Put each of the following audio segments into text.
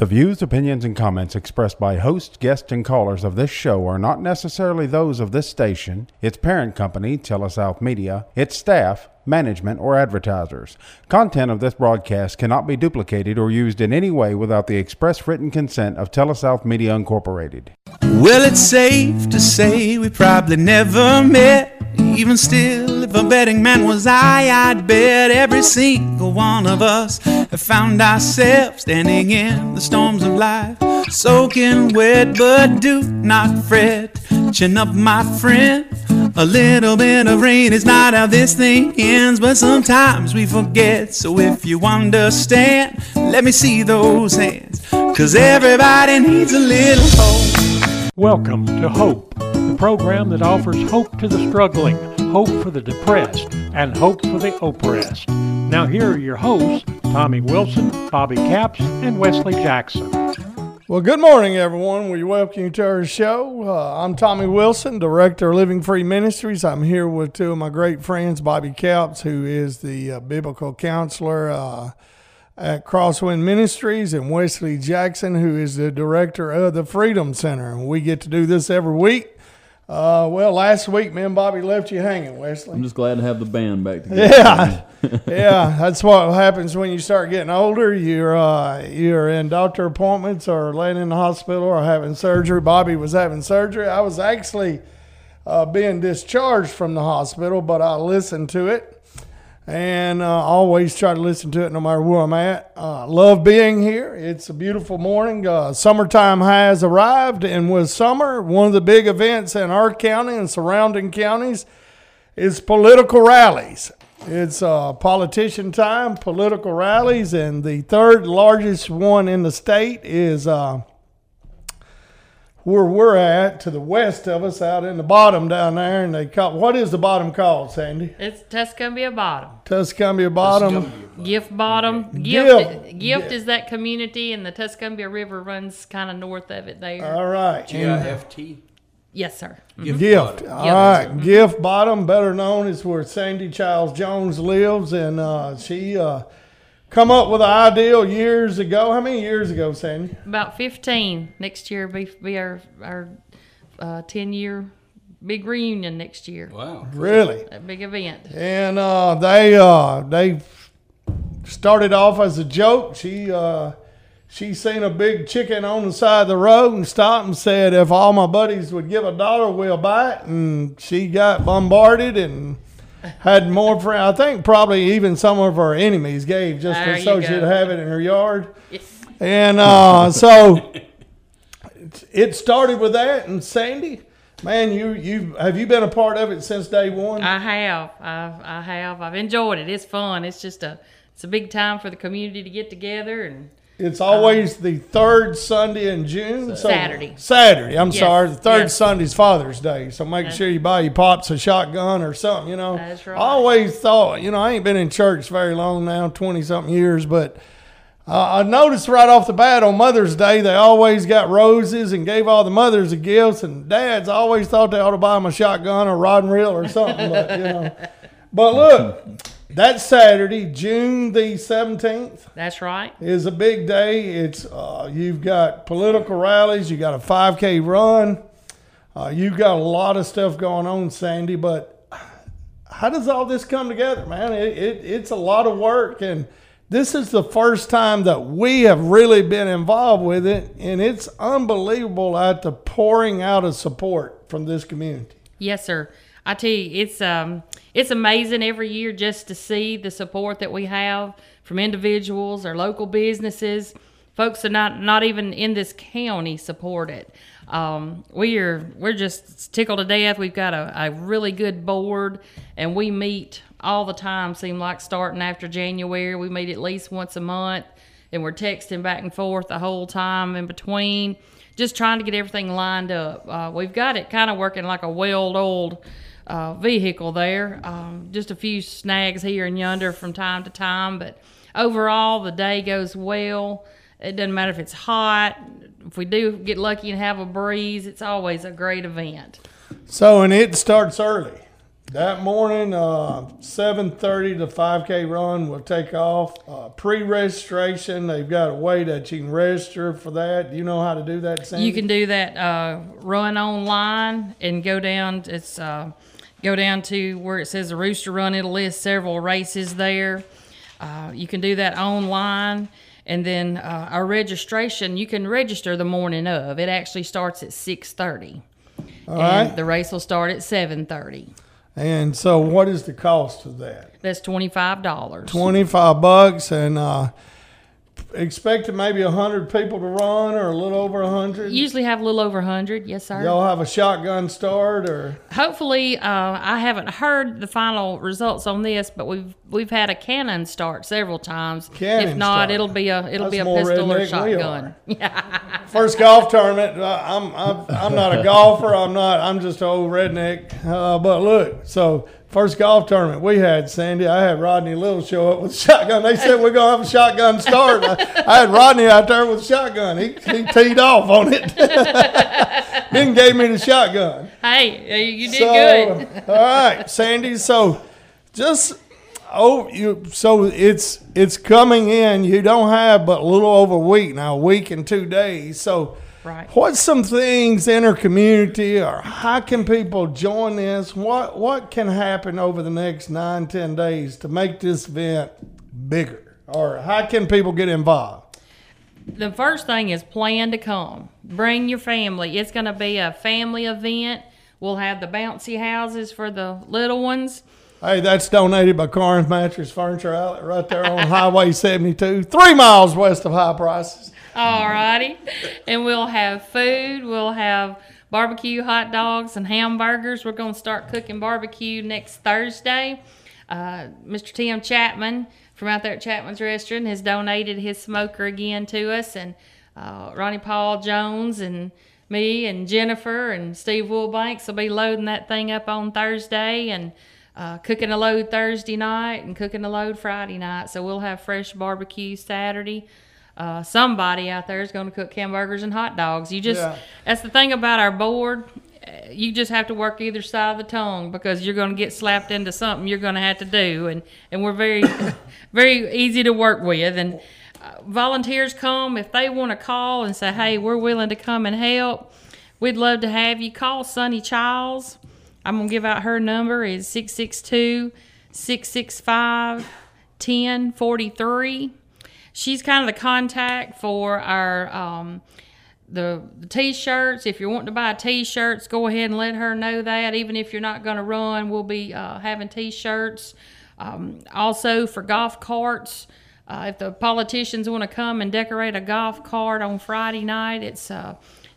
The views, opinions, and comments expressed by hosts, guests, and callers of this show are not necessarily those of this station, its parent company, Telesouth Media, its staff, management, or advertisers. Content of this broadcast cannot be duplicated or used in any way without the express written consent of Telesouth Media Incorporated. Well, it's safe to say we probably never met. Even still, if a betting man was I, I'd bet every single one of us have found ourselves standing in the storms of life, soaking wet, but do not fret. Chin up, my friend. A little bit of rain is not how this thing ends, but sometimes we forget. So if you understand, let me see those hands. Cause everybody needs a little hope. Welcome to Hope, the program that offers hope to the struggling, hope for the depressed, and hope for the oppressed. Now, here are your hosts, Tommy Wilson, Bobby Capps, and Wesley Jackson. Well, good morning, everyone. We welcome you to our show. Uh, I'm Tommy Wilson, Director of Living Free Ministries. I'm here with two of my great friends, Bobby Capps, who is the uh, biblical counselor uh, at Crosswind Ministries, and Wesley Jackson, who is the Director of the Freedom Center. And we get to do this every week. Uh, well, last week, me and Bobby left you hanging, Wesley. I'm just glad to have the band back together. Yeah, yeah, that's what happens when you start getting older. You're uh, you're in doctor appointments or laying in the hospital or having surgery. Bobby was having surgery. I was actually uh, being discharged from the hospital, but I listened to it and uh, always try to listen to it no matter where I'm at. Uh, love being here. It's a beautiful morning. Uh, summertime has arrived, and with summer, one of the big events in our county and surrounding counties is political rallies. It's uh, politician time, political rallies, and the third largest one in the state is uh, where we're at to the west of us, out in the bottom down there. And they call what is the bottom called, Sandy? It's Tuscumbia Bottom. Tuscumbia Bottom. Gift Bottom. Gift, Gift. Gift is that community, and the Tuscumbia River runs kind of north of it there. All right. GIFT. yes, sir. Gift. All right. Gift Bottom, better known as where Sandy Childs Jones lives, and uh, she uh, come up with an ideal years ago. How many years ago, Sandy? About 15. Next year be, be our, our uh, 10 year big reunion next year. Wow. Really? A big event. And uh, they uh, they started off as a joke. She uh, she seen a big chicken on the side of the road and stopped and said, "If all my buddies would give a dollar, we'll buy it." And she got bombarded and had more friends. I think probably even some of her enemies gave just There so she'd have it in her yard. Yes. And uh, so it started with that. And Sandy, man, you you have you been a part of it since day one? I have. I've, I have. I've enjoyed it. It's fun. It's just a it's a big time for the community to get together and It's always the third Sunday in June. So- Saturday. Saturday. I'm Yes, sorry. The third yes. Sunday's Father's Day. So make sure you buy your pops a shotgun or something, you know. That's right. I always thought, you know, I ain't been in church very long now, 20 something years, but uh, I noticed right off the bat on Mother's Day, they always got roses and gave all the mothers the gifts, and dads always thought they ought to buy them a shotgun or rod and reel or something, but, you know. But look, that's Saturday, June the 17th that's right. is a big day. It's uh, you've got political rallies, you got a 5K run, uh, you've got a lot of stuff going on, Sandy. But how does all this come together, man? It, it, it's a lot of work, and this is the first time that we have really been involved with it, and it's unbelievable at the pouring out of support from this community. Yes, sir. I tell you, it's um, it's amazing every year just to see the support that we have from individuals or local businesses, folks are not not even in this county support it. Um, we are we're just tickled to death. We've got a, a really good board, and we meet all the time. Seem like starting after January, we meet at least once a month, and we're texting back and forth the whole time in between just trying to get everything lined up. Uh, we've got it kind of working like a well-oiled uh, vehicle there. Um, just a few snags here and yonder from time to time, but overall the day goes well. It doesn't matter if it's hot. If we do get lucky and have a breeze, it's always a great event. So, and it starts early. That morning, uh, 7.30, the 5K run will take off. Uh, pre-registration, they've got a way that you can register for that. Do you know how to do that, Sandy? You can do that. Uh, run online and go down. It's uh, go down to where it says the Rooster Run. It'll list several races there. Uh, you can do that online, and then uh, our registration. You can register the morning of. It actually starts at six thirty, and right. the race will start at seven thirty. And so what is the cost of that? That's twenty five dollars. 25 bucks and uh, expecting maybe 100 people to run or a little over 100. Usually have a little over hundred. Yes, sir. Y'all have a shotgun start or hopefully uh, I haven't heard the final results on this, but we've we've had a cannon start several times. Cannon if not, start. it'll be a it'll be a pistol or shotgun. first golf tournament. Uh, I'm, I'm I'm not a golfer. I'm not. I'm just an old redneck. Uh, but look, so first golf tournament we had Sandy. I had Rodney Little show up with a shotgun. They said we're gonna have a shotgun start. I, I had Rodney out there with a shotgun. He he teed off on it. then gave me the shotgun. Hey, you did So, good. all right, Sandy. So just oh, you so it's it's coming in. You don't have but a little over a week now, a week and two days. So. Right. What's some things in our community, or how can people join this? What what can happen over the next nine ten days to make this event bigger, or how can people get involved? The first thing is plan to come. Bring your family. It's going to be a family event. We'll have the bouncy houses for the little ones. Hey, that's donated by Carnes Mattress Furniture Outlet right there on Highway 72, three miles west of High Prices. All righty. And we'll have food. We'll have barbecue hot dogs and hamburgers. We're going to start cooking barbecue next Thursday. Uh, Mr. Tim Chapman from out there at Chapman's Restaurant has donated his smoker again to us. And uh, Ronnie Paul Jones and me and Jennifer and Steve Woolbanks will be loading that thing up on Thursday and uh, cooking a load Thursday night and cooking a load Friday night. So we'll have fresh barbecue Saturday uh, somebody out there is going to cook hamburgers and hot dogs. You just Yeah. that's the thing about our board. You just have to work either side of the tongue because you're going to get slapped into something you're going to have to do, and and we're very very easy to work with. And uh, volunteers come if they want to call and say, "Hey, we're willing to come and help." We'd love to have you call Sunny Childs. I'm going to give out her number is 662 665 1043 she's kind of the contact for our um, the, the t-shirts. If you're wanting to buy t-shirts go ahead and let her know that. Even if you're not going to run we'll be uh, having t-shirts. Um, also for golf carts uh, if the politicians want to come and decorate a golf cart on friday night it's uh,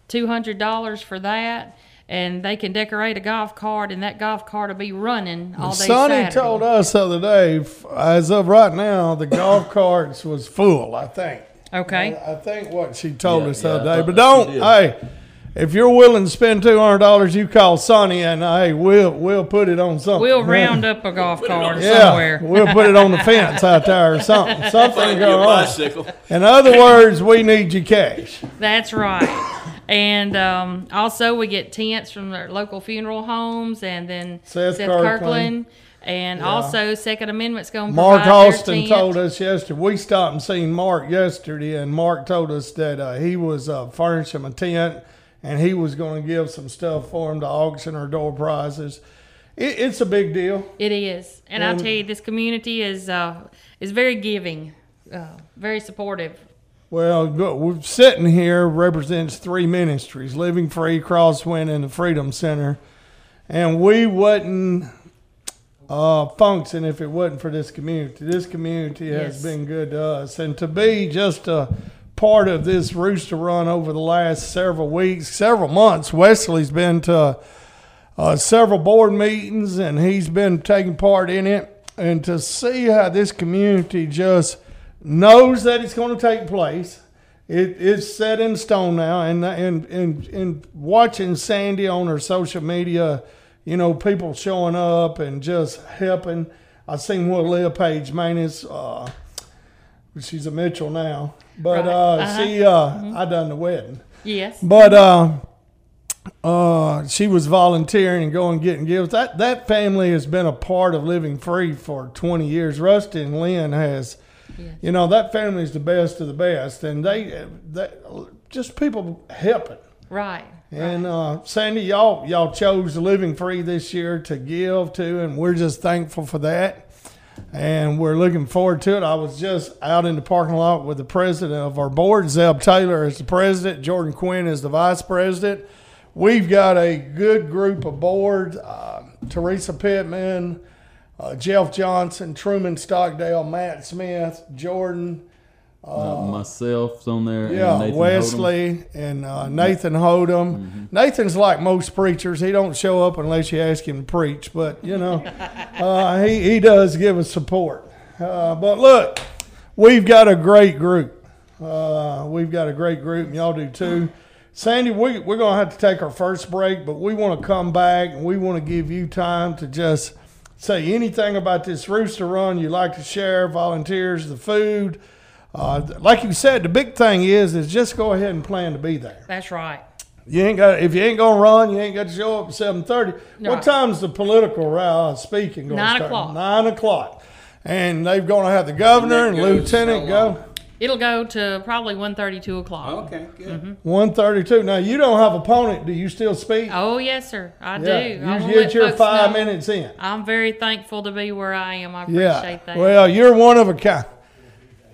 $200 for that and they can decorate a golf cart and that golf cart will be running all day Sonny Saturday. told us the other day, as of right now, the golf carts was full, I think. okay I, I think what she told Yeah, us the yeah, other day. But don't, hey, if you're willing to spend two hundred dollars, you call Sonny, and hey, we'll we'll put it on something. we'll round up a golf cart yeah, somewhere we'll put it on the fence out there or something. Something Find going on. bicycle. In other words, we need your cash. That's right. And um, also, we get tents from their local funeral homes, and then Seth Seth, Kirkland. Kirkland. And also, Second Amendment's going to Mark Austin told us yesterday. We stopped and seen Mark yesterday, and Mark told us that uh, he was uh, furnishing a tent, and he was going to give some stuff for him to auction or door prizes. It, it's a big deal. It is, and I And- tell you, this community is uh, is very giving, uh, very supportive. Well, we're sitting here represents three ministries: Living Free, Crosswind, and the Freedom Center. And we wouldn't uh, function if it wasn't for this community. This community has Yes. been good to us, and to be just a part of this rooster run over the last several weeks, several months. Wesley's been to uh, several board meetings, and he's been taking part in it. And to see how this community just knows that it's going to take place, it, it's set in stone now. And and and and watching Sandy on her social media, you know, people showing up and just helping. I seen what Leah Page Manus, uh, she's a Mitchell now, but Right. uh, Uh-huh. she uh, I done the wedding. Yes, But uh, uh, she was volunteering and going getting gifts. That that family has been a part of Living Free for 20 years. Rusty and Lynn has, you know, that family is the best of the best, and they, they just people helping. Right. And uh, Sandy, y'all y'all chose Living Free this year to give to, and we're just thankful for that. And we're looking forward to it. I was just out in the parking lot with the president of our board, Zeb Taylor is the president, Jordan Quinn is the vice president. We've got a good group of board. Uh, Teresa Pittman, uh, Jeff Johnson, Truman Stockdale, Matt Smith, Jordan, Uh, myself's on there. yeah, Nathan Wesley and uh, Nathan Hodem. Nathan's like most preachers; he don't show up unless you ask him to preach. But you know, uh, he he does give us support. Uh, but look, we've got a great group. Uh, we've got a great group, and y'all do too. Sandy, we, we're going to have to take our first break, but we want to come back and we want to give you time to just say anything about this rooster run you'd like to share, volunteers, the food. Uh, like you said, the big thing is is just go ahead and plan to be there. That's right. You ain't got if you ain't gonna run, you ain't got to show up at seven thirty. No. What time's the political uh, speaking going to Nine start? o'clock. Nine o'clock, and they're going to have the governor and, And lieutenant so go. It'll go to probably 1.30, 2 o'clock. Okay, good. One thirty-two. Now you don't have opponent. Do you still speak? Oh, yes, sir. I do. yeah, I you wanna get your five know minutes in. I'm very thankful to be where I am. I appreciate Yeah. that. Well, you're one of a kind.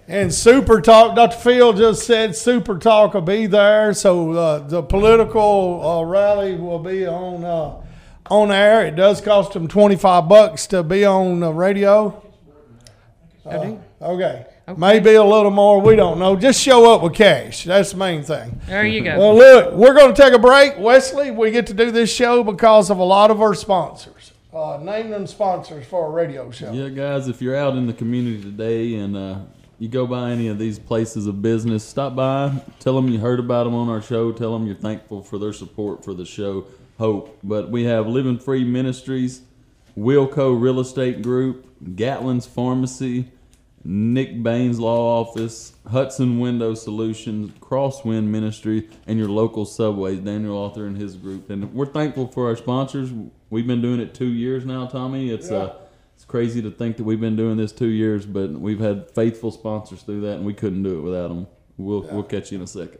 And Super Talk, Dr. Phil just said Super Talk will be there. So uh, the political uh, rally will be on uh, on air. It does cost them 25 bucks to be on the radio. Uh, okay. Maybe a little more. We don't know. Just show up with cash. That's the main thing. there you go. Well, look, we're going to take a break. Wesley, we get to do this show because of a lot of our sponsors. Uh, name them sponsors for a radio show. Yeah, guys, if you're out in the community today and uh, you go by any of these places of business, stop by, tell them you heard about them on our show, tell them you're thankful for their support for the show, Hope. But we have Living Free Ministries, Wilco Real Estate Group, Gatlin's Pharmacy, Nick Baines Law Office, Hudson Window Solutions, Crosswind Ministry, and your local Subways, Daniel Author and his group. And we're thankful for our sponsors. We've been doing it two years now, Tommy. It's uh, it's crazy to think that we've been doing this two years, but we've had faithful sponsors through that, and we couldn't do it without them. We'll we'll catch you in a second.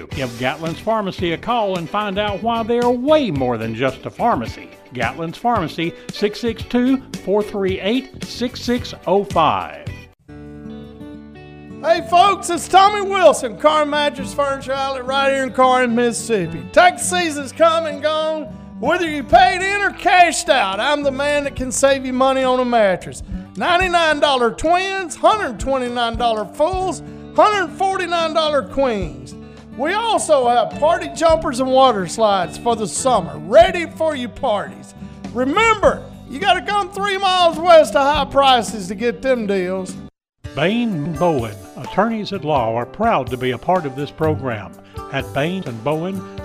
Give Gatlin's Pharmacy a call and find out why they are way more than just a pharmacy. Gatlin's Pharmacy, 662 438 6605. Hey folks, it's Tommy Wilson, Car Mattress Furniture Outlet right here in Corinth, Mississippi. Tax season's come and gone. Whether you paid in or cashed out, I'm the man that can save you money on a mattress. $99 twins, $129 fulls, $149 queens. We also have party jumpers and water slides for the summer, ready for your parties. Remember, you got to come three miles west of high prices to get them deals. Bain Bowen, attorneys at law, are proud to be a part of this program. At Bain and Bowen,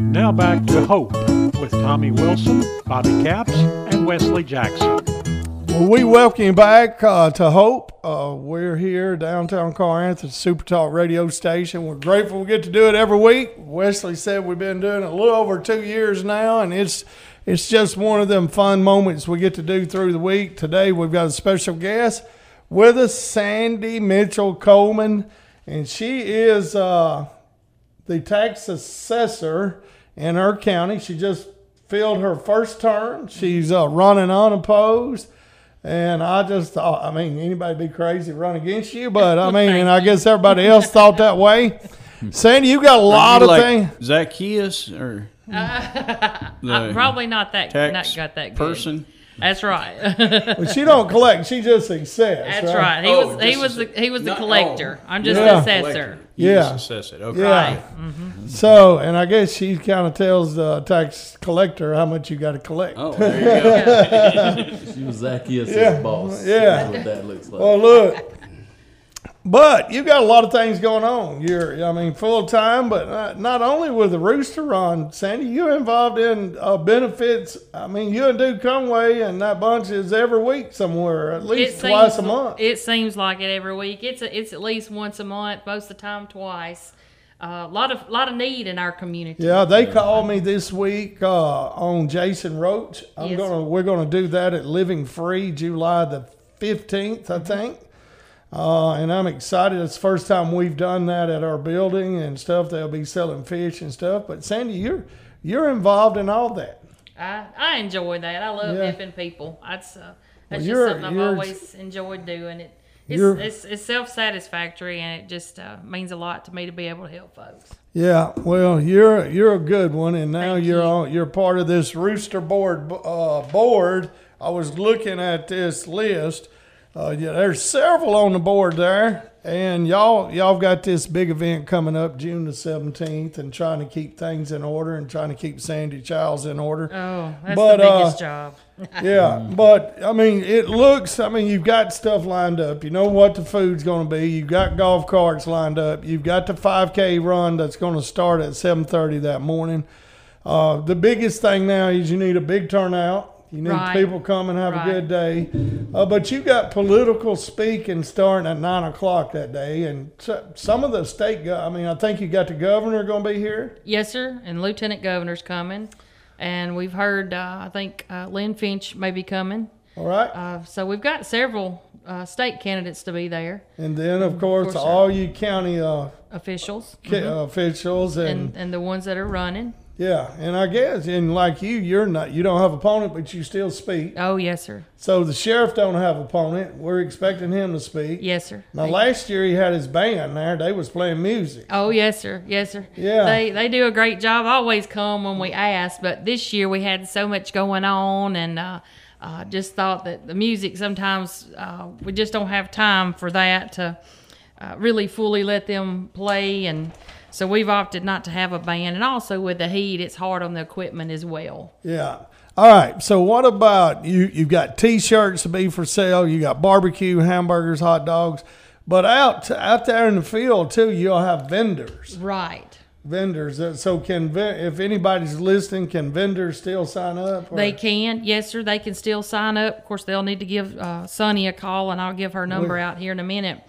Now back to Hope with Tommy Wilson, Bobby Capps, and Wesley Jackson. Well, we welcome you back uh, to Hope. Uh, we're here downtown Corinth at Super Talk radio station. We're grateful we get to do it every week. Wesley said we've been doing it a little over two years now, and it's it's just one of them fun moments we get to do through the week. Today we've got a special guest with us, Sandy Mitchell Coleman, and she is uh, the tax assessor in her county. She just filled her first term. She's uh, running unopposed. And I just thought, I mean, anybody be crazy to run against you, but I mean, and I guess everybody else thought that way. Sandy, you got a lot of like things. Zacchaeus or Uh, the probably not that. tax Not got that good. person. That's right. But she don't collect; she just accepts. That's right. He Oh, was he was the he was the collector. oh. I'm just Yeah. the assessor. You Yeah. just assess it. Okay. Yeah. Mm-hmm. So, and I guess she kind of tells the tax collector how much you got to collect. Oh, there you go. She was Zacchaeus' Yeah. boss. Yeah. That's what that looks like. Well, look. But you've got a lot of things going on. You're, I mean, full time, but not, not only with the Rooster Run, Sandy, you're involved in uh, benefits. I mean, you and Duke Conway and that bunch is every week somewhere, at least twice a month. It seems like it every week. It's a, it's at least once a month, most of the time twice. A lot of lot of need in our community. yeah, they called me this week uh, on Jason Roach. I'm Yes. gonna we're gonna do that at Living Free, July the 15th, I think. Uh, and I'm excited. It's the first time we've done that at our building and stuff. They'll be selling fish and stuff. But Sandy, you're you're involved in all that. I, I enjoy that. I love Yeah. helping people. That's uh, that's you're- just something I've always enjoyed doing. It it's it's, it's self satisfactory and it just uh, means a lot to me to be able to help folks. Yeah, well, you're you're a good one, and now Thank you're you. on, you're part of this Rooster Board uh, board. I was looking at this list. Uh, yeah, there's several on the board there, and y'all y'all got this big event coming up June the 17th, and trying to keep things in order and trying to keep Sandy Childs in order. Oh, that's But, the biggest uh, job. Yeah, but I mean, it looks. I mean, you've got stuff lined up. You know what the food's going to be. You've got golf carts lined up. You've got the 5K run that's going to start at 7:30 that morning. Uh, the biggest thing now is you need a big turnout. You need Right. people come and have Right. a good day. Uh, but you got political speaking starting at nine o'clock that day, and so- some of the state. Go- I mean, I think you got the governor going to be here. Yes, sir. And Lieutenant Governor's coming, and we've heard. Uh, I think uh, Lynn Fitch may be coming. All right. Uh, so we've got several uh, state candidates to be there, and then, of course, course, sir. all you county uh, officials, ca- officials and and the ones that are running. Yeah, and I guess, and like you, you're not, you don't have opponent, but you still speak. Oh, yes, sir. So the sheriff don't have opponent. We're expecting him to speak. Yes, sir. Now They- last year he had his band there. They was playing music. Oh yes, sir. Yes, sir. Yeah. They they do a great job. Always come when we ask, but this year we had so much going on, and uh, uh, just thought that the music sometimes uh, we just don't have time for that to uh, really fully let them play, and so we've opted not to have a band. And also with the heat, it's hard on the equipment as well. Yeah. All right. So what about you? You've got T-shirts to be for sale. You got barbecue, hamburgers, hot dogs, but out out there in the field too, you'll have vendors. Right. Vendors. Uh, So can if anybody's listening, can vendors still sign up? or- They can, yes, sir. They can still sign up. Of course, they'll need to give uh, Sunny a call, and I'll give her number out here in a minute.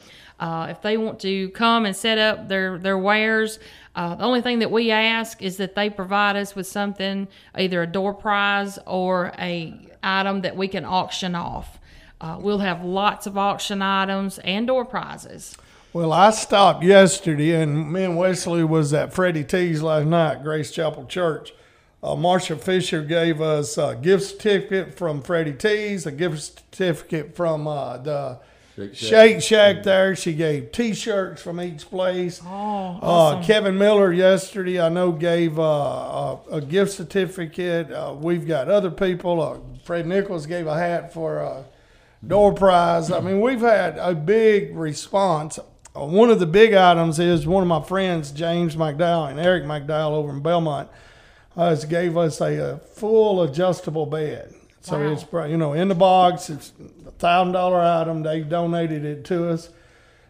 Uh, if they want to come and set up their their wares, uh, the only thing that we ask is that they provide us with something, either a door prize or a item that we can auction off. Uh, we'll have lots of auction items and door prizes. Well, I stopped yesterday, and me and Wesley was at Freddie T's last night, Grace Chapel Church. Uh, Marsha Fisher gave us a gift certificate from Freddie T's, a gift certificate from uh, the Shake Shack. Shake Shack there. She gave T-shirts from each place. Oh, Uh, Kevin Miller yesterday, I know, gave uh, a, a gift certificate. Uh, we've got other people. Uh, Fred Nichols gave a hat for uh, door prize. I mean, we've had a big response. Uh, one of the big items is one of my friends, James McDowell and Eric McDowell over in Belmont, uh, gave us a, a full adjustable bed. So Wow. it's you know in the box. It's a thousand dollar item. They donated it to us.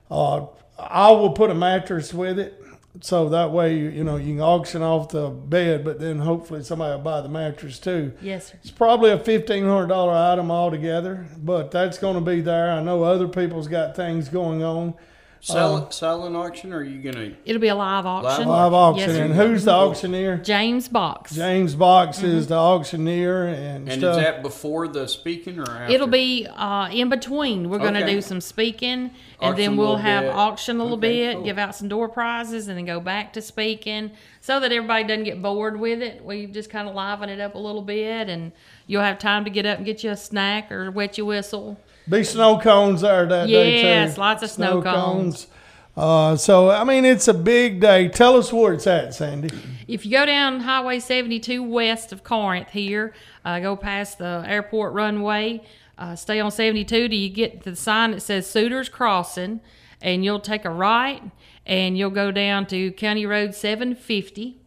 Uh, I will put a mattress with it, so that way you, you know you can auction off the bed, but then hopefully somebody will buy the mattress too. yes, sir. It's probably a fifteen hundred dollar item altogether, but that's going to be there. I know other people's got things going on. Sell Um, it, silent auction, or are you gonna? It'll be a live auction. Live auction, Yes, and who's the auctioneer? James Box. James Box is the auctioneer and, And stuff. is that before the speaking or after? It'll be uh, in between. We're going to do some speaking, and Auction then we'll have bit. auction a little Okay, bit, cool. give out some door prizes, and then go back to speaking, so that everybody doesn't get bored with it. We just kind of liven it up a little bit, and you'll have time to get up and get you a snack or wet your whistle. Be snow cones there that day too. Yes, lots of snow cones. Uh, so I mean, it's a big day. Tell us where it's at, Sandy. If you go down Highway 72 west of Corinth here, uh, go past the airport runway, uh, stay on 72 till you get to the sign that says Suitors Crossing, and you'll take a right and you'll go down to County Road 750.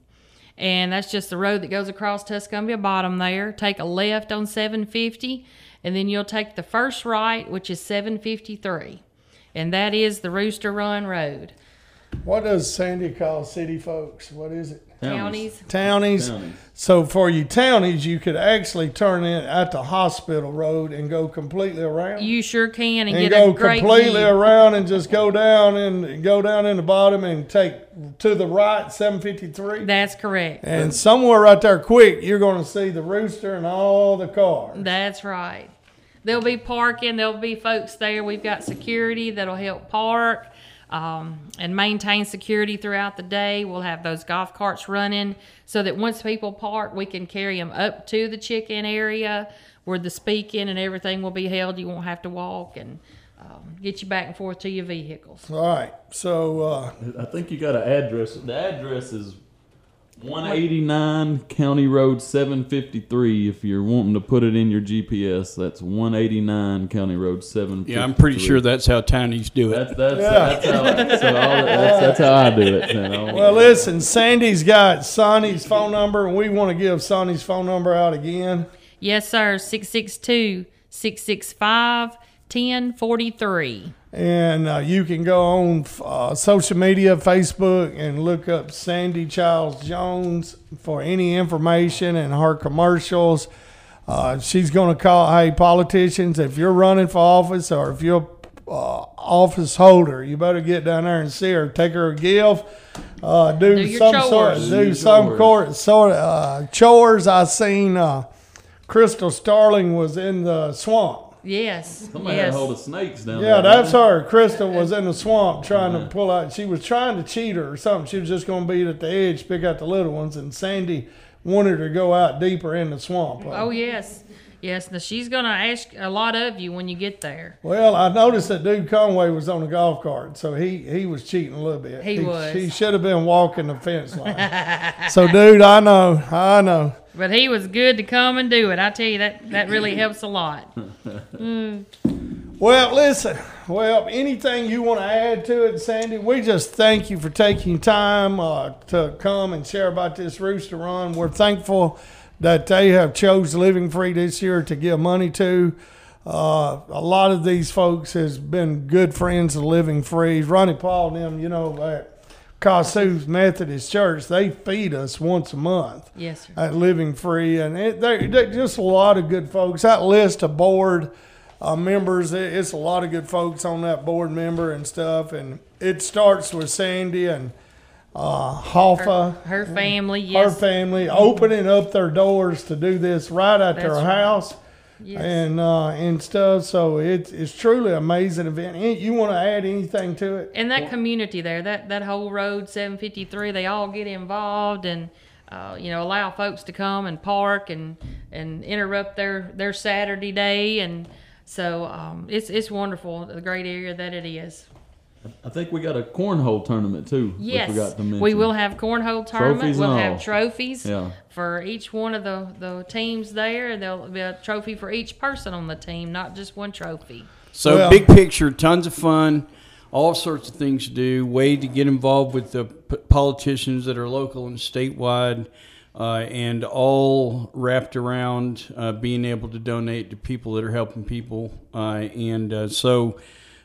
And that's just the road that goes across Tuscumbia Bottom there. Take a left on 750, and then you'll take the first right, which is 753. And that is the Rooster Run Road. What does Sandy call city folks? What is it? Counties. Townies. Townies. So for you townies, you could actually turn in at the hospital road and go completely around. You sure can and, and get go a great completely view. around and just go down and go down in the bottom and take to the right 753 That's correct. and somewhere right there quick you're going to see the rooster and all the cars That's right. There'll be parking. There'll be folks there. We've got security that'll help park um, and maintain security throughout the day. We'll have those golf carts running so that once people park, we can carry them up to the chicken area where the speaking and everything will be held. You won't have to walk and um, get you back and forth to your vehicles. all right so uh, I think you got an address. The address is 189 County Road 753. If you're wanting to put it in your GPS, that's 189 County Road 753. Yeah, I'm pretty sure that's how townies do it. That's that's, that's, how, so all, that's, that's how I do it. you know. well listen sandy's got sonny's phone number and we want to give sonny's phone number out again Yes, sir. 662 665 1043. And uh, you can go on uh, social media facebook and look up sandy childs jones for any information and her commercials. Uh, she's going to call hey politicians if you're running for office or if you're uh, office holder you better get down there and see her. Take her a gift uh, do, Do your some sort of, Do do some chores. court, sort of uh, chores. I seen uh, crystal starling was in the swamp Yes. Somebody yes. had a hold of snakes down yeah, there. that's her. Crystal was in the swamp trying to pull out. She was trying to cheat her or something. She was just going to be at the edge, pick out the little ones, and Sandy wanted her to go out deeper in the swamp. Oh yes, yes. Now she's gonna ask a lot of you when you get there. Well, I noticed that dude Conway was on a golf cart, so he he was cheating a little bit. He was. He should have been walking the fence line. so, dude, I know, I know. But he was good to come and do it. I tell you that that really helps a lot. Well, listen. Well, anything you want to add to it, Sandy? We just thank you for taking time uh, to come and share about this rooster run. We're thankful that they have chose Living Free this year to give money to. Uh, a lot of these folks has been good friends of Living Free. Ronnie Paul and them, you know, at Kossuth Methodist Church, they feed us once a month Yes, sir. at Living Free, and it, they're, they're just a lot of good folks. That list of board uh, members, it, it's a lot of good folks on that board member and stuff. And it starts with Sandy and uh, Hoffa, Her family, her family, opening up their doors to do this right at their right. house. Yes. and uh, and stuff. So it's it's truly an amazing event. And You want to add anything to it? and that community there, that that whole road 753, they all get involved and uh, you know allow folks to come and park and and interrupt their their Saturday day, and so um, it's it's wonderful, the great area that it is. I think we got a cornhole tournament too. Yes, we got to mention. we will have cornhole tournament. Trophies we'll and have all. trophies Yeah. For each one of the the teams there. There'll be a trophy for each person on the team, not just one trophy. So Well- big picture, tons of fun, all sorts of things to do. Way to get involved with the p- politicians that are local and statewide, uh, and all wrapped around uh, being able to donate to people that are helping people. Uh, and uh, so,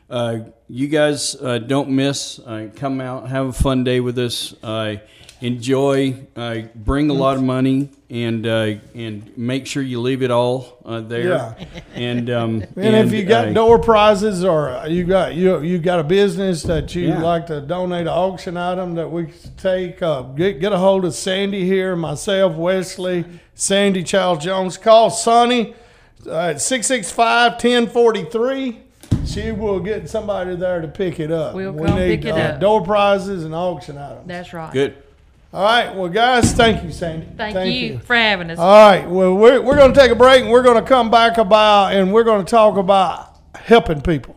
uh, you guys uh, don't miss. Uh, come out, have a fun day with us. Uh, enjoy. Uh, bring a lot of money. And uh, and make sure you leave it all uh, there. Yeah. And um, And, if you got uh, door prizes or you got you you got a business that you Yeah. like to donate an auction item that we take, uh, get get a hold of Sandy here, myself, Wesley, Sandy Child Jones. Call Sonny uh, at 665-1043. She will get somebody there to pick it up. We'll we need pick it uh, up. door prizes and auction items. That's right. Good. All right, well, guys, thank you, Sandy. Thank, you, for having us. All right. Well, we're, we're going to take a break and we're going to come back about and we're going to talk about helping people.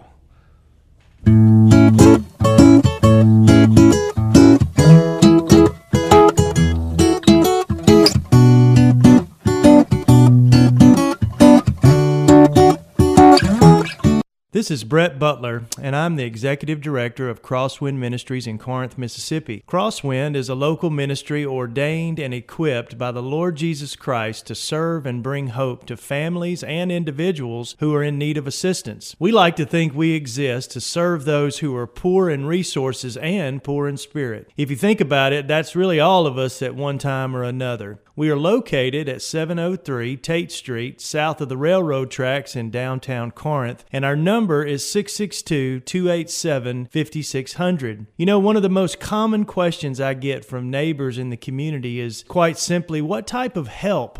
This is Brett Butler, and I'm the Executive Director of Crosswind Ministries in Corinth, Mississippi. Crosswind is a local ministry ordained and equipped by the Lord Jesus Christ to serve and bring hope to families and individuals who are in need of assistance. We like to think we exist to serve those who are poor in resources and poor in spirit. If you think about it, that's really all of us at one time or another. We are located at 703 Tate Street, south of the railroad tracks in downtown Corinth, and our number is 662 287 5600. You know, one of the most common questions I get from neighbors in the community is quite simply what type of help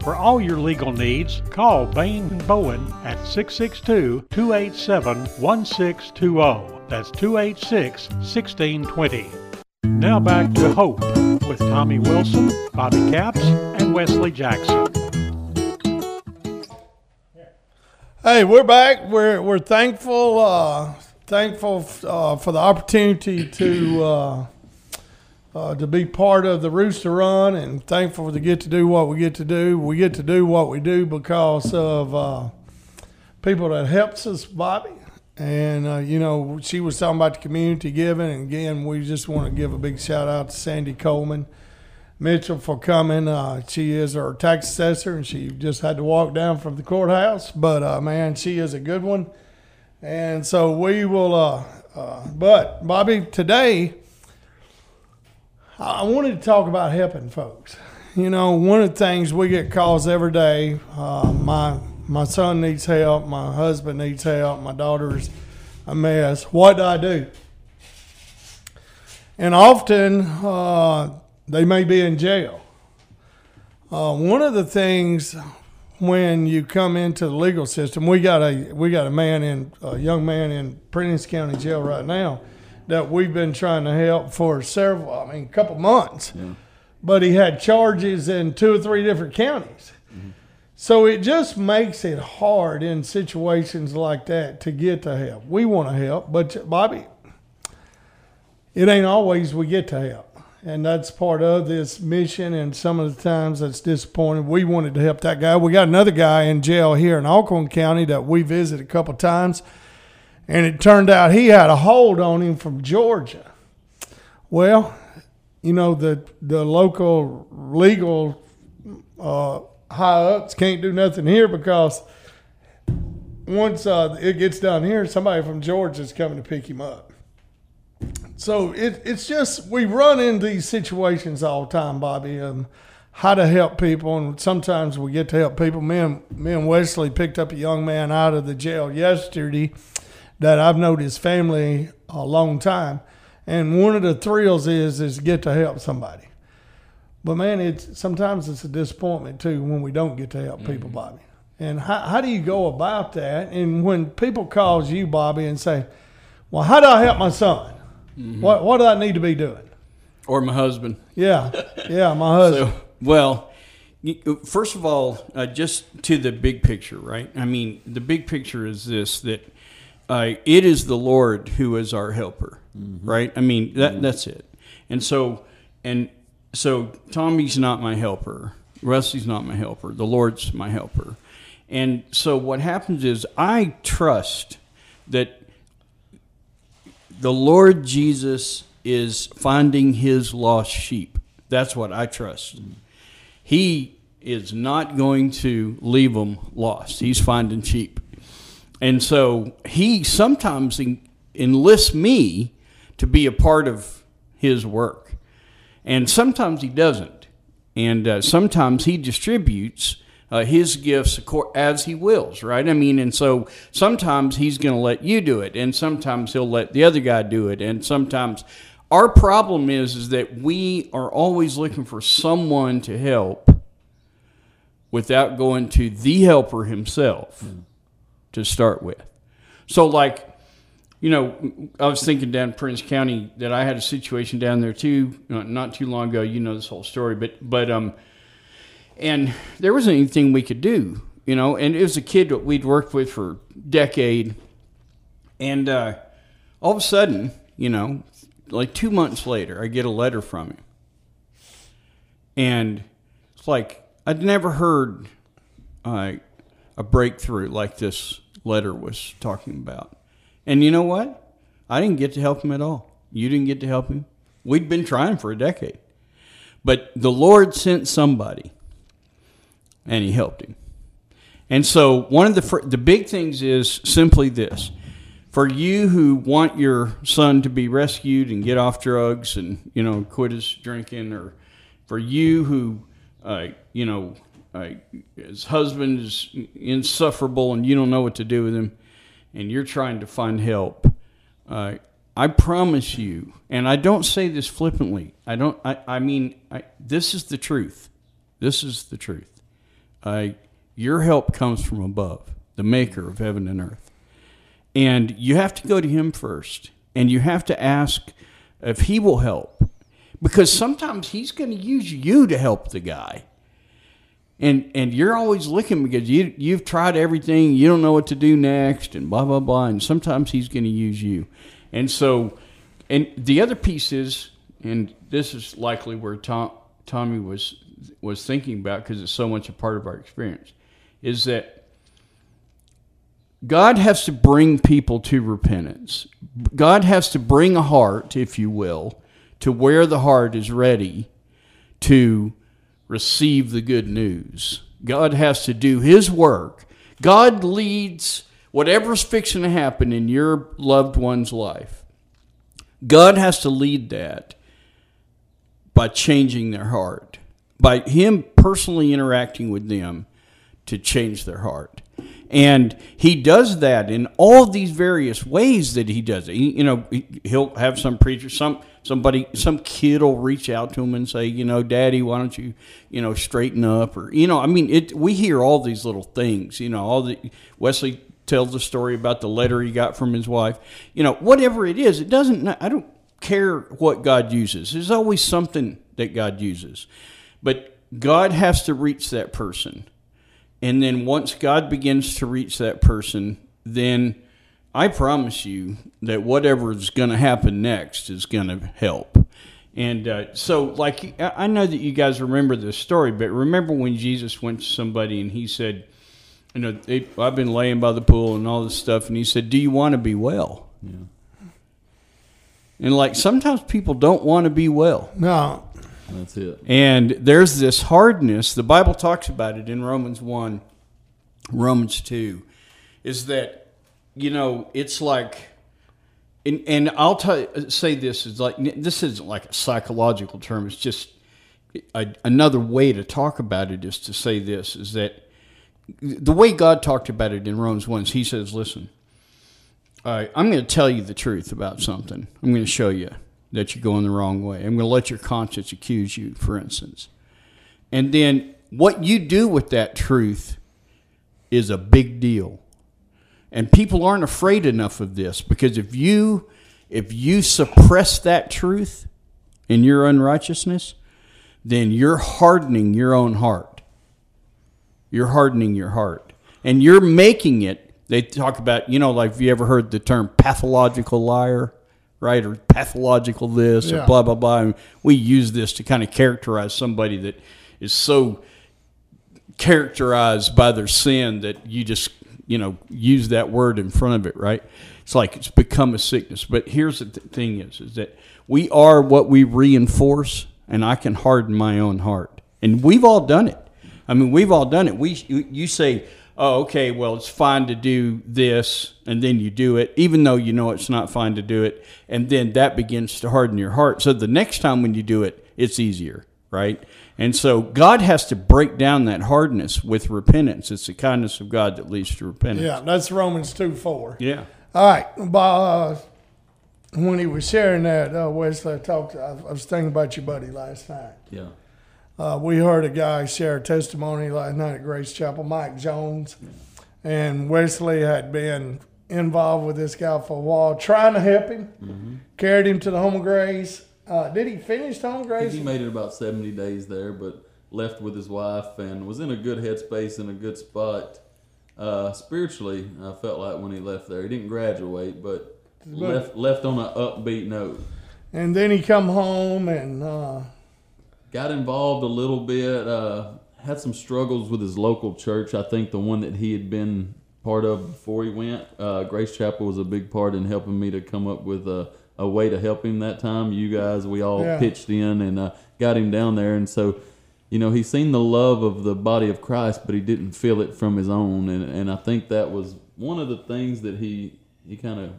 For all your legal needs, call Bain Bowen at 662 287 1620. That's 286 1620. Now back to Hope with Tommy Wilson, Bobby Capps, and Wesley Jackson. Hey, we're back. We're we're thankful uh, thankful uh, for the opportunity to uh, uh, to be part of the Rooster Run, and thankful to get to do what we get to do. We get to do what we do because of uh, people that helps us, Bobby. And uh, you know, she was talking about the community giving, and again, we just want to give a big shout out to Sandy Coleman Mitchell for coming. Uh, she is our tax assessor, and she just had to walk down from the courthouse. But uh, man, she is a good one. And so we will. Uh, but Bobby, today I wanted to talk about helping folks. You know, one of the things we get calls every day. Uh, my my son needs help. My husband needs help. My daughter's a mess. What do I do? And often uh, they may be in jail. Uh, one of the things when you come into the legal system, we got a we got a man in a young man in Prentiss County Jail right now that we've been trying to help for several, I mean, a couple months. Yeah. But he had charges in two or three different counties. Mm-hmm. So it just makes it hard in situations like that to get to help. We want to help, but Bobby, it ain't always we get to help. And that's part of this mission. And some of the times that's disappointing. We wanted to help that guy. We got another guy in jail here in Alcorn County that we visited a couple times and it turned out he had a hold on him from Georgia. Well, you know the the local legal uh, high ups can't do nothing here because once uh, it gets down here, somebody from Georgia is coming to pick him up. So it, it's just we run into these situations all the time, Bobby. Um, how to help people, and sometimes we get to help people. Me and, me and Wesley picked up a young man out of the jail yesterday that I've known his family a long time. And one of the thrills is is get to help somebody. But man, it's sometimes it's a disappointment too when we don't get to help people, mm-hmm. Bobby. And how, how do you go about that? And when people calls you, Bobby, and say, "Well, how do I help my son? Mm-hmm. What what do I need to be doing?" Or my husband. Yeah, yeah, my husband. So, well, first of all, uh, just to the big picture, right? I mean, the big picture is this: that uh, it is the Lord who is our helper, mm-hmm. right? I mean, that mm-hmm. that's it. And so, and so, Tommy's not my helper. Rusty's not my helper. The Lord's my helper. And so, what happens is, I trust that the Lord Jesus is finding his lost sheep. That's what I trust. Mm-hmm. He is not going to leave them lost. He's finding sheep. And so he sometimes enlists me to be a part of his work. And sometimes he doesn't. And uh, sometimes he distributes uh, his gifts as he wills, right? I mean, and so sometimes he's going to let you do it, and sometimes he'll let the other guy do it, and sometimes our problem is is that we are always looking for someone to help without going to the helper himself. Mm to start with. So, like, you know, I was thinking down Prentiss County that I had a situation down there too, not too long ago. You know this whole story, but but um, and there wasn't anything we could do, you know. And it was a kid that we'd worked with for a decade, and uh, all of a sudden, you know, like two months later, I get a letter from him, and it's like I'd never heard uh, a breakthrough like this letter was talking about. And you know what? I didn't get to help him at all. You didn't get to help him. We'd been trying for a decade. But the Lord sent somebody and he helped him. And so one of the the big things is simply this. For you who want your son to be rescued and get off drugs and you know quit his drinking or for you who uh, you know uh, his husband is insufferable and you don't know what to do with him and you're trying to find help. Uh, i promise you and i don't say this flippantly i don't i, I mean I, this is the truth. This is the truth. Your help comes from above the maker of heaven and earth. And you have to go to him first and you have to ask if he will help because sometimes he's going to use you to help the guy and and you're always looking because you you've tried everything. You don't know what to do next and blah blah blah. And sometimes he's going to use you. And so and the other piece is and this is likely where Tom, Tommy was was thinking about because it's so much a part of our experience is that God has to bring people to repentance. God has to bring a heart if you will to where the heart is ready to receive the good news. God has to do his work. God leads whatever's fixing to happen in your loved one's life. God has to lead that by changing their heart, by him personally interacting with them to change their heart. And he does that in all these various ways that he does it. He, you know, he'll have some preacher, some somebody, some kid will reach out to him and say, you know, Daddy, why don't you, you know, straighten up? Or you know, I mean, it. We hear all these little things. You know, all the Wesley tells the story about the letter he got from his wife. You know, whatever it is, it doesn't. I don't care what God uses. There's always something that God uses, but God has to reach that person and then once God begins to reach that person, then I promise you that whatever is going to happen next is going to help. And uh, so, like, I know that you guys remember this story, but remember when Jesus went to somebody and he said, You know, I've been laying by the pool and all this stuff, and he said, Do you want to be well? Yeah. And, like, sometimes people don't want to be well. No. That's it. And there's this hardness. The Bible talks about it in Romans 1, Romans 2, is that, you know, it's like, and, and I'll t- say this is like, this isn't like a psychological term. It's just a, another way to talk about it is to say this is that the way God talked about it in Romans 1 is he says, listen, I'm going to tell you the truth about something. I'm going to show you that you're going the wrong way. I'm going to let your conscience accuse you, for instance. And then what you do with that truth is a big deal. And people aren't afraid enough of this because if you if you suppress that truth in your unrighteousness, then you're hardening your own heart. You're hardening your heart. And you're making it, they talk about, you know, like, have you ever heard the term pathological liar? right? Or pathological this Yeah. or blah blah blah. And we use this to kind of characterize somebody that is so characterized by their sin that you just you know use that word in front of it, right? It's like it's become a sickness. But here's the th- thing: is is that we are what we reinforce, and I can harden my own heart, and we've all done it. I mean, we've all done it. We you you say, "Oh, okay, well, it's fine to do this," and then you do it, even though you know it's not fine to do it, and then that begins to harden your heart. So the next time when you do it, it's easier, right? And so God has to break down that hardness with repentance. It's the kindness of God that leads to repentance. Yeah, that's Romans 2 4. Yeah. All right. But, uh, when he was sharing that, uh, Wesley I talked. I, I was thinking about your buddy last night. Yeah. Uh, we heard a guy share a testimony last night at Grace Chapel, Mike Jones, and Wesley had been involved with this guy for a while, trying to help him. Carried him to the home of grace. Uh, did he finish Tom home of I think grace? he made it about 70 days there, but left with his wife and was in a good headspace in a good spot. Uh, spiritually, I felt like when he left there, he didn't graduate, but left left on an upbeat note. And then he come home and uh, Got involved a little bit. Uh, had some struggles with his local church. I think the one that he had been part of before he went. Uh, Grace Chapel was a big part in helping me to come up with a, a way to help him that time. You guys, we all Yeah. pitched in and uh, got him down there, and so you know he's seen the love of the body of Christ, but he didn't feel it from his own, and and I think that was one of the things that he he kind of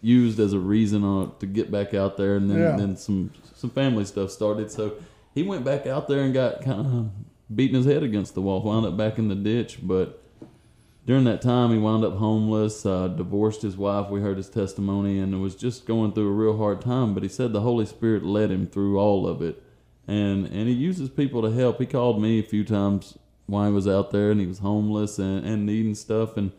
used as a reason on to get back out there, and then Yeah. then some some family stuff started. So he went back out there and got kind of beating his head against the wall, wound up back in the ditch. But during that time, he wound up homeless, uh, divorced his wife. We heard his testimony, and was just going through a real hard time. But he said the Holy Spirit led him through all of it, and and he uses people to help. He called me a few times while he was out there, and he was homeless and, and needing stuff, and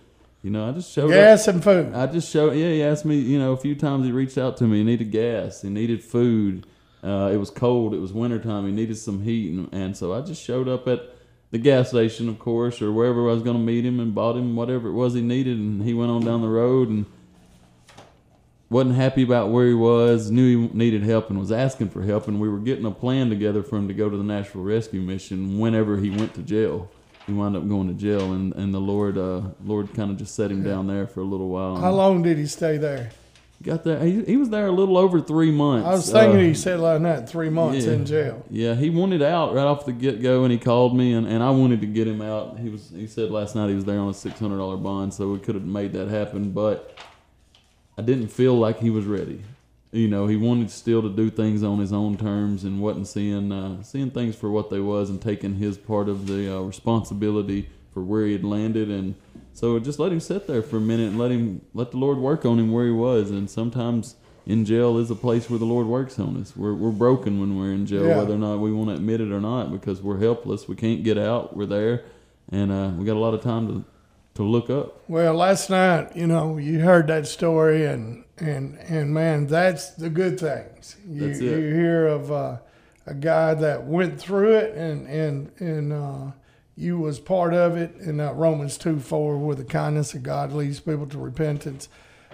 you know I just showed up. gas and food. I just showed. Yeah, he asked me. You know, a few times he reached out to me. He needed gas. He needed food. Uh, it was cold. It was wintertime. He needed some heat, and, and so I just showed up at the gas station, of course, or wherever I was going to meet him, and bought him whatever it was he needed. And he went on down the road and wasn't happy about where he was. Knew he needed help and was asking for help. And we were getting a plan together for him to go to the Nashville Rescue Mission whenever he went to jail. He wound up going to jail, and, and the Lord, uh, Lord, kind of just set him down there for a little while. How long did he stay there? Got there. He, he was there a little over three months. I was thinking Uh, he said like that three months yeah. in jail. Yeah, he wanted out right off the get go, and he called me, and, and I wanted to get him out. He was he said last night he was there on a six hundred dollar bond, so we could have made that happen, but I didn't feel like he was ready. You know, he wanted still to do things on his own terms, and wasn't seeing uh, seeing things for what they was, and taking his part of the uh, responsibility for where he had landed, and so just let him sit there for a minute and let him let the Lord work on him where he was, and sometimes. In jail is a place where the Lord works on us. We're, we're broken when we're in jail, Yeah. whether or not we want to admit it or not, because we're helpless. We can't get out. We're there, and uh, we got a lot of time to to look up. Well, last night, you know, you heard that story, and and and man, that's the good things. You, you hear of uh, a guy that went through it, and and and uh, you was part of it. In uh, Romans two four, where the kindness of God leads people to repentance.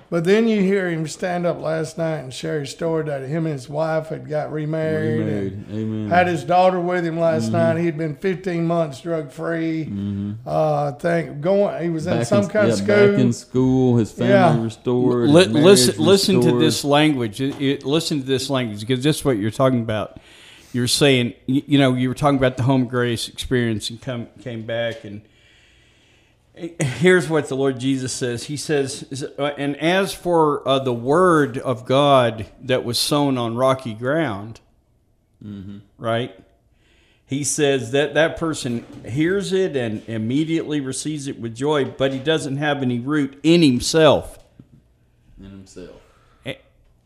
But then you hear him stand up last night and share his story that him and his wife had got remarried, Remarried. Amen. had his daughter with him last Mm-hmm. night. He'd been 15 months drug free. Uh, think going, he was in some in, kind yeah, of school. back in school. His family Yeah. restored. Li- his marriage listen, listen to this language. It, it- listen to this language because this is what you're talking about. You're saying, you, you know, you were talking about the home grace experience and come came back and here's what the Lord Jesus says. He says, uh, and as for uh, the word of God that was sown on rocky ground, right? He says that that person hears it and immediately receives it with joy, but he doesn't have any root in himself. in himself.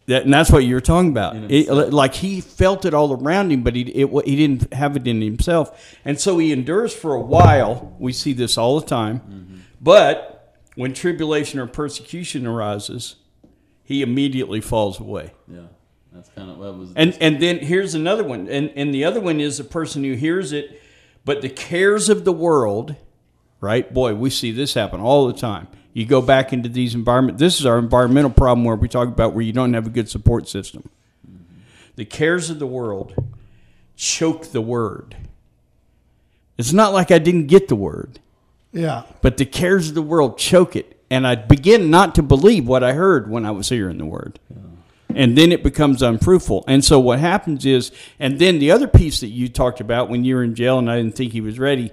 That, and that's what you were talking about. It- like he felt it all around him, but he it, he didn't have it in himself, and so he endures for a while. We see this all the time, Mm-hmm. but when tribulation or persecution arises, he immediately falls away. Yeah, that's kind of that was. And and then here's another one, and and the other one is a person who hears it, but the cares of the world, right? Boy, we see this happen all the time. You go back into these environment. This is our environmental problem where we talk about where you don't have a good support system. The cares of the world choke the word. It's not like I didn't get the word, yeah, but the cares of the world choke it, and I begin not to believe what I heard when I was hearing the word and then it becomes unfruitful. And so what happens is, and then the other piece that you talked about when you were in jail, and I didn't think he was ready.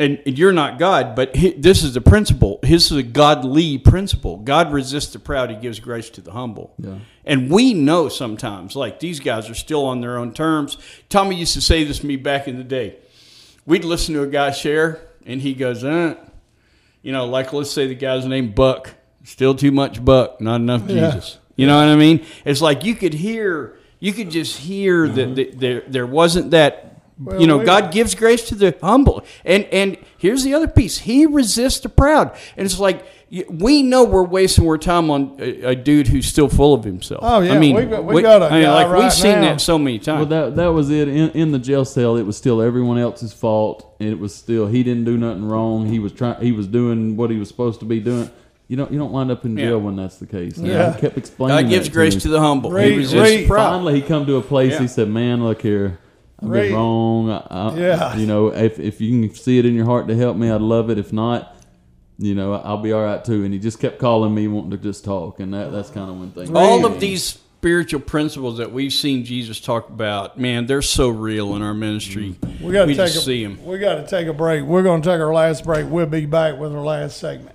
And and you're not God, but hi this is the principle. This is a godly principle. God resists the proud; He gives grace to the humble. Yeah. And we know sometimes, like these guys are still on their own terms. Tommy used to say this to me back in the day. We'd listen to a guy share, and he goes, uh, you know, like let's say the guy's name Buck. Still too much Buck, not enough Yeah. Jesus. You know what I mean? It's like you could hear, you could just hear that that there there wasn't that. Well, you know, we- God gives grace to the humble, and and here's the other piece: He resists the proud, and it's like we know we're wasting our time on a, a dude who's still full of himself. Oh, yeah, I mean, we got- we got a I mean, like right we've seen now. that so many times. well, that that was it. In, in the jail cell, it was still everyone else's fault. and It was still he didn't do nothing wrong. He was trying. He was doing what he was supposed to be doing. You don't you don't wind up in jail Yeah. when that's the case. And Yeah. I kept explaining. God gives that grace me. to the humble. Read- he resists read- the. Finally, he come to a place. Yeah. He said, "Man, look here, I've Right. been wrong. I, I- Yeah. you know, if if you can see it in your heart to help me, I'd love it. If not, you know, I'll be all right too." And he just kept calling me, wanting to just talk, and that that's kind of when things. all of these spiritual principles that we've seen Jesus talk about, man, they're so real in our ministry. we got to take just a see 'em. we got to take a break. We're going to take our last break. We'll be back with our last segment.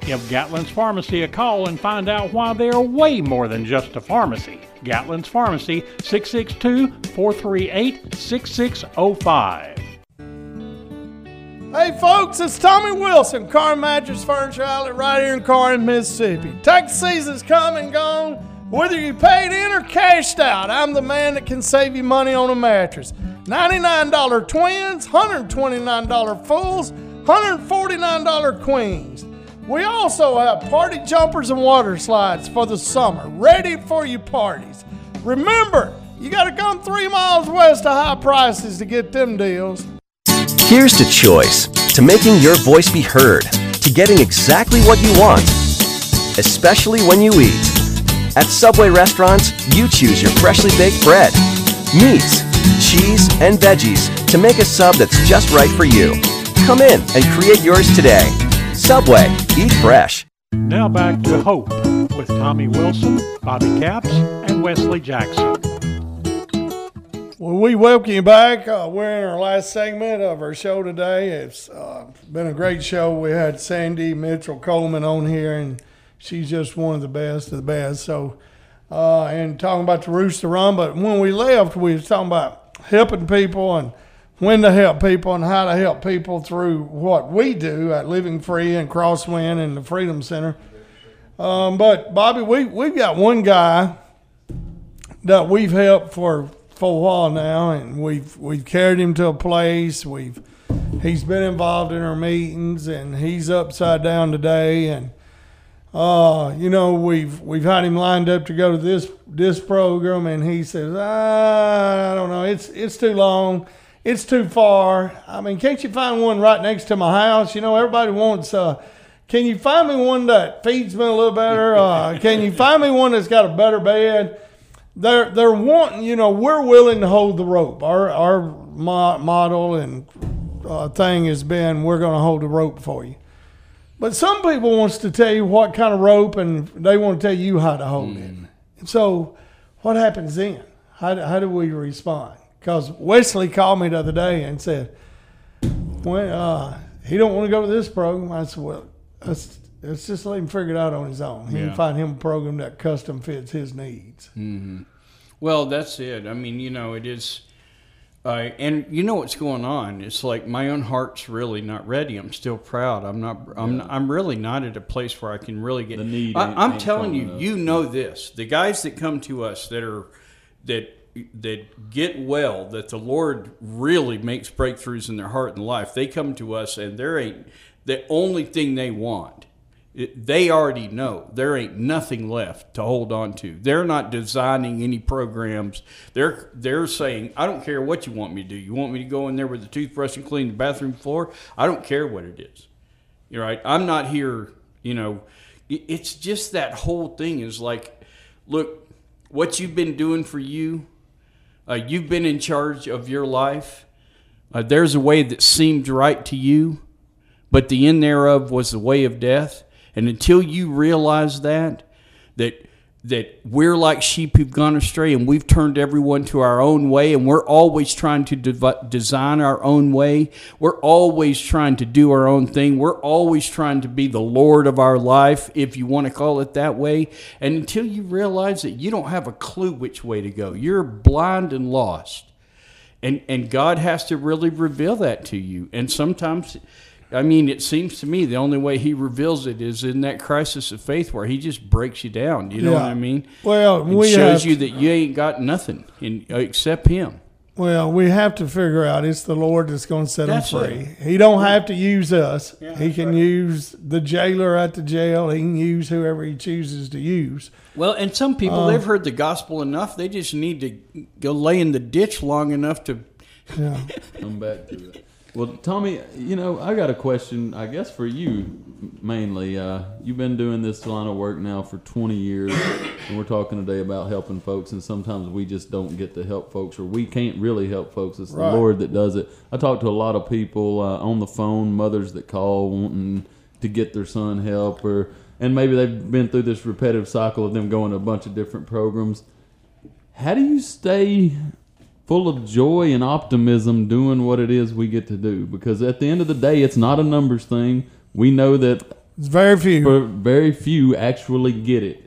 Give Gatlin's Pharmacy a call and find out why they are way more than just a pharmacy. Gatlin's Pharmacy, 662 438 6605. Hey folks, it's Tommy Wilson, Car Mattress Furniture Outlet right here in Corinth, Mississippi. Tax season's come and gone. Whether you paid in or cashed out, I'm the man that can save you money on a mattress. $99 twins, $129 fulls, $149 queens. We also have party jumpers and water slides for the summer, ready for your parties. Remember, you gotta come three miles west of high prices to get them deals. Here's to choice, to making your voice be heard, to getting exactly what you want, especially when you eat. At Subway restaurants, you choose your freshly baked bread, meats, cheese, and veggies to make a sub that's just right for you. Come in and create yours today. Subway, eat fresh. Now back to Hope with Tommy Wilson, Bobby Capps, and Wesley Jackson. Well, we welcome you back. Uh, we're in our last segment of our show today. It's uh, been a great show. We had Sandy Mitchell Coleman on here, and she's just one of the best of the best. So, uh, and talking about the Rooster Run, but when we left, we was talking about helping people and when to help people and how to help people through what we do at Living Free and Crosswind and the Freedom Center. Um, but Bobby, we we've got one guy that we've helped for for a while now, and we've we've carried him to a place. We've he's been involved in our meetings, and he's upside down today. And uh, you know, we've we've had him lined up to go to this this program, and he says, ah, I don't know, it's it's too long, it's too far. I mean, can't you find one right next to my house? You know, everybody wants. Uh, can you find me one that feeds me a little better? Uh, can you find me one that's got a better bed? they're they're wanting you know we're willing to hold the rope our our mo- model and uh, thing has been we're going to hold the rope for you but some people wants to tell you what kind of rope and they want to tell you how to hold it and so what happens then how do, how do we respond because wesley called me the other day and said when uh, he don't want to go to this program i said well let's, let's just let him figure it out on his own he Yeah. can find him a program that custom fits his needs Well, that's it. I mean, you know, it is. Uh, and you know what's going on? It's like my own heart's really not ready. I'm still proud. I'm not. I'm. I'm really not at a place where I can really get. The need I, ain't- I'm ain't telling you, enough. you know this. The guys that come to us that are that that get well, that the Lord really makes breakthroughs in their heart and life. They come to us, and there ain't the only thing they want. It, they already know there ain't nothing left to hold on to. They're not designing any programs. They're they're saying, I don't care what you want me to do. You want me to go in there with the toothbrush and clean the bathroom floor? I don't care what it is. You're right. I'm not here. You know, it- it's just that whole thing is like, look, what you've been doing for you. Uh, you've been in charge of your life. Uh, there's a way that seemed right to you, but the end thereof was the way of death. And until you realize that, that that we're like sheep who've gone astray, and we've turned everyone to our own way, and we're always trying to design our own way. We're always trying to do our own thing. We're always trying to be the Lord of our life, if you want to call it that way. And until you realize that you don't have a clue which way to go, you're blind and lost and and God has to really reveal that to you. And sometimes I mean, it seems to me the only way he reveals it is in that crisis of faith where he just breaks you down. You know Yeah. what I mean? Well, It we shows have- you that you ain't got nothing in, except him. Well, we have to figure out it's the Lord that's going to set That's him it. free. He don't have to use us. Yeah, he can right. use the jailer at the jail. He can use whoever he chooses to use. Well, and some people Uh, they've heard the gospel enough; they just need to go lay in the ditch long enough to. Yeah. come back to it. Well, Tommy, you know, I got a question, I guess, for you mainly. Uh, you've been doing this line of work now for 20 years, and we're talking today about helping folks, and sometimes we just don't get to help folks, or we can't really help folks. It's Right. the Lord that does it. I talk to a lot of people uh, on the phone, mothers that call wanting to get their son help, or and maybe they've been through this repetitive cycle of them going to a bunch of different programs. How do you stay full of joy and optimism doing what it is we get to do? Because at the end of the day, it's not a numbers thing. We know that It's very few. very few actually get it.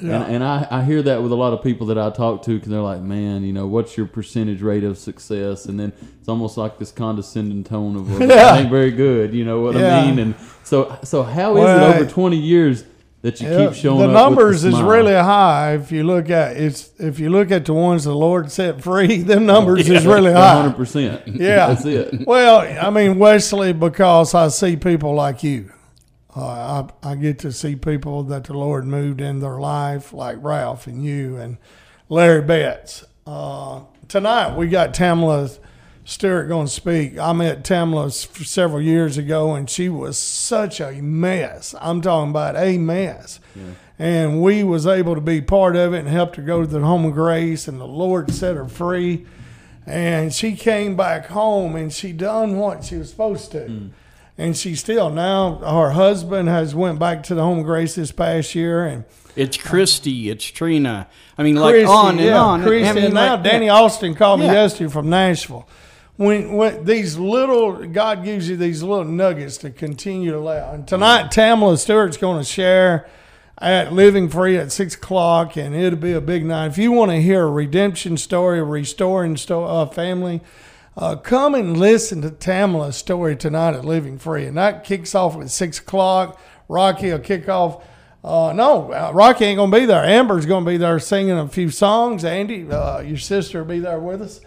Yeah. And, and I, I hear that with a lot of people that I talk to because they're like, man, you know, what's your percentage rate of success? And then it's almost like this condescending tone of, well, Yeah. Ain't very good. You know what Yeah. I mean? And so, so how is Well, it over 20 years that you Yeah, keep showing up. the numbers is really high if you look at it's if you look at the ones the Lord set free, them numbers is really high. 100%. Yeah, That's it. Well, I mean Wesley, because I see people like you. Uh, I I get to see people that the Lord moved in their life, like Ralph and you and Larry Betts. Uh, tonight we got Tamla Stewart going to speak. I met Tamla several years ago, and she was such a mess. I'm talking about a mess. And we was able to be part of it and helped her go to the home of grace, and the Lord set her free. And she came back home, and she done what she was supposed to. Mm. And she still now her husband has went back to the home of grace this past year, and It's Christy, it's Trina. I mean, like on and yeah, on. Christy, I mean, and now like- Danny Austin called me yesterday from Nashville. When, when these little, God gives you these little nuggets to continue to allow. And tonight, Tamala Stewart's going to share at Living Free at six o'clock, and it'll be a big night. If you want to hear a redemption story, a restoring sto- uh, family, uh, come and listen to Tamala's story tonight at Living Free. And that kicks off at 6 o'clock. Rocky will kick off. Uh, no, uh, Rocky ain't going to be there. Amber's going to be there singing a few songs. Andy, uh, your sister, will be there with us.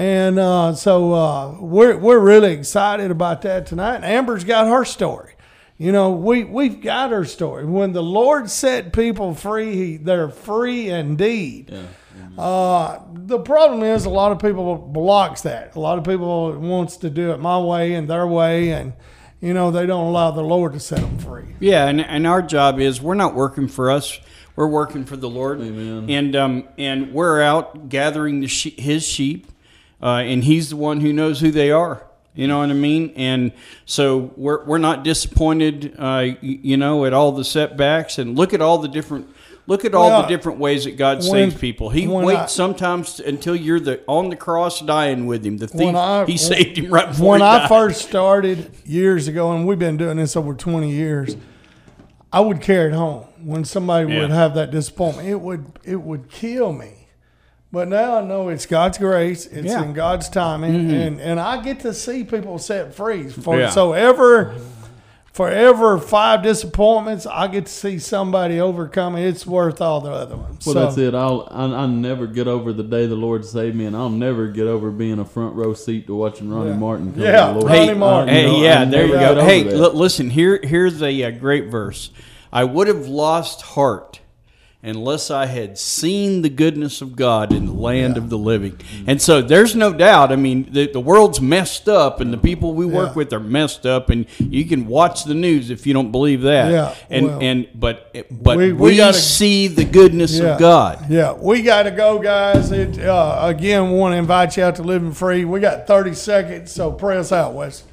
And uh, so uh, we're, we're really excited about that tonight. And Amber's got her story. You know, we, we've got her story. When the Lord set people free, he, they're free indeed. Uh, the problem is a lot of people blocks that. A lot of people wants to do it my way and their way, and you know they don't allow the Lord to set them free. Yeah, and, and our job is we're not working for us. We're working for the Lord, Amen. and um, and we're out gathering the she- His sheep, uh, and He's the one who knows who they are. You know what I mean? And so we're we're not disappointed, uh, you know, at all the setbacks, and look at all the different. Look at all Well, the different ways that God when- saves people. He waits I- sometimes until you're the on the cross dying with him. The thief, I- he saved him right before When he I first started years ago, and we've been doing this over twenty years, I would carry it home. When somebody Yeah. would have that disappointment, it would it would kill me. But now I know it's God's grace, it's Yeah. in God's timing, and, and I get to see people set free. For Yeah. so ever for ever five disappointments, I get to see somebody overcome it. It's worth all the other ones. Well, so, that's it. I'll I, I'll never get over the day the Lord saved me, and I'll never get over being a front row seat to watching Ronnie Yeah. Martin. Come Yeah, to the Lord. Ronnie Martin. Hey, you know, yeah, I'll there you go. Hey, l- listen, here here's a, uh great verse. I would have lost heart unless I had seen the goodness of God in the land of the living. And so there's no doubt. I mean, the, the world's messed up, and the people we work Yeah. with are messed up, and you can watch the news if you don't believe that. Yeah, and well, and but but we- we, we gotta- see the goodness yeah, of God. Yeah, we got to go, guys. It, uh, again, want to invite you out to Living Free. We got 30 seconds, so pray us out, Wes.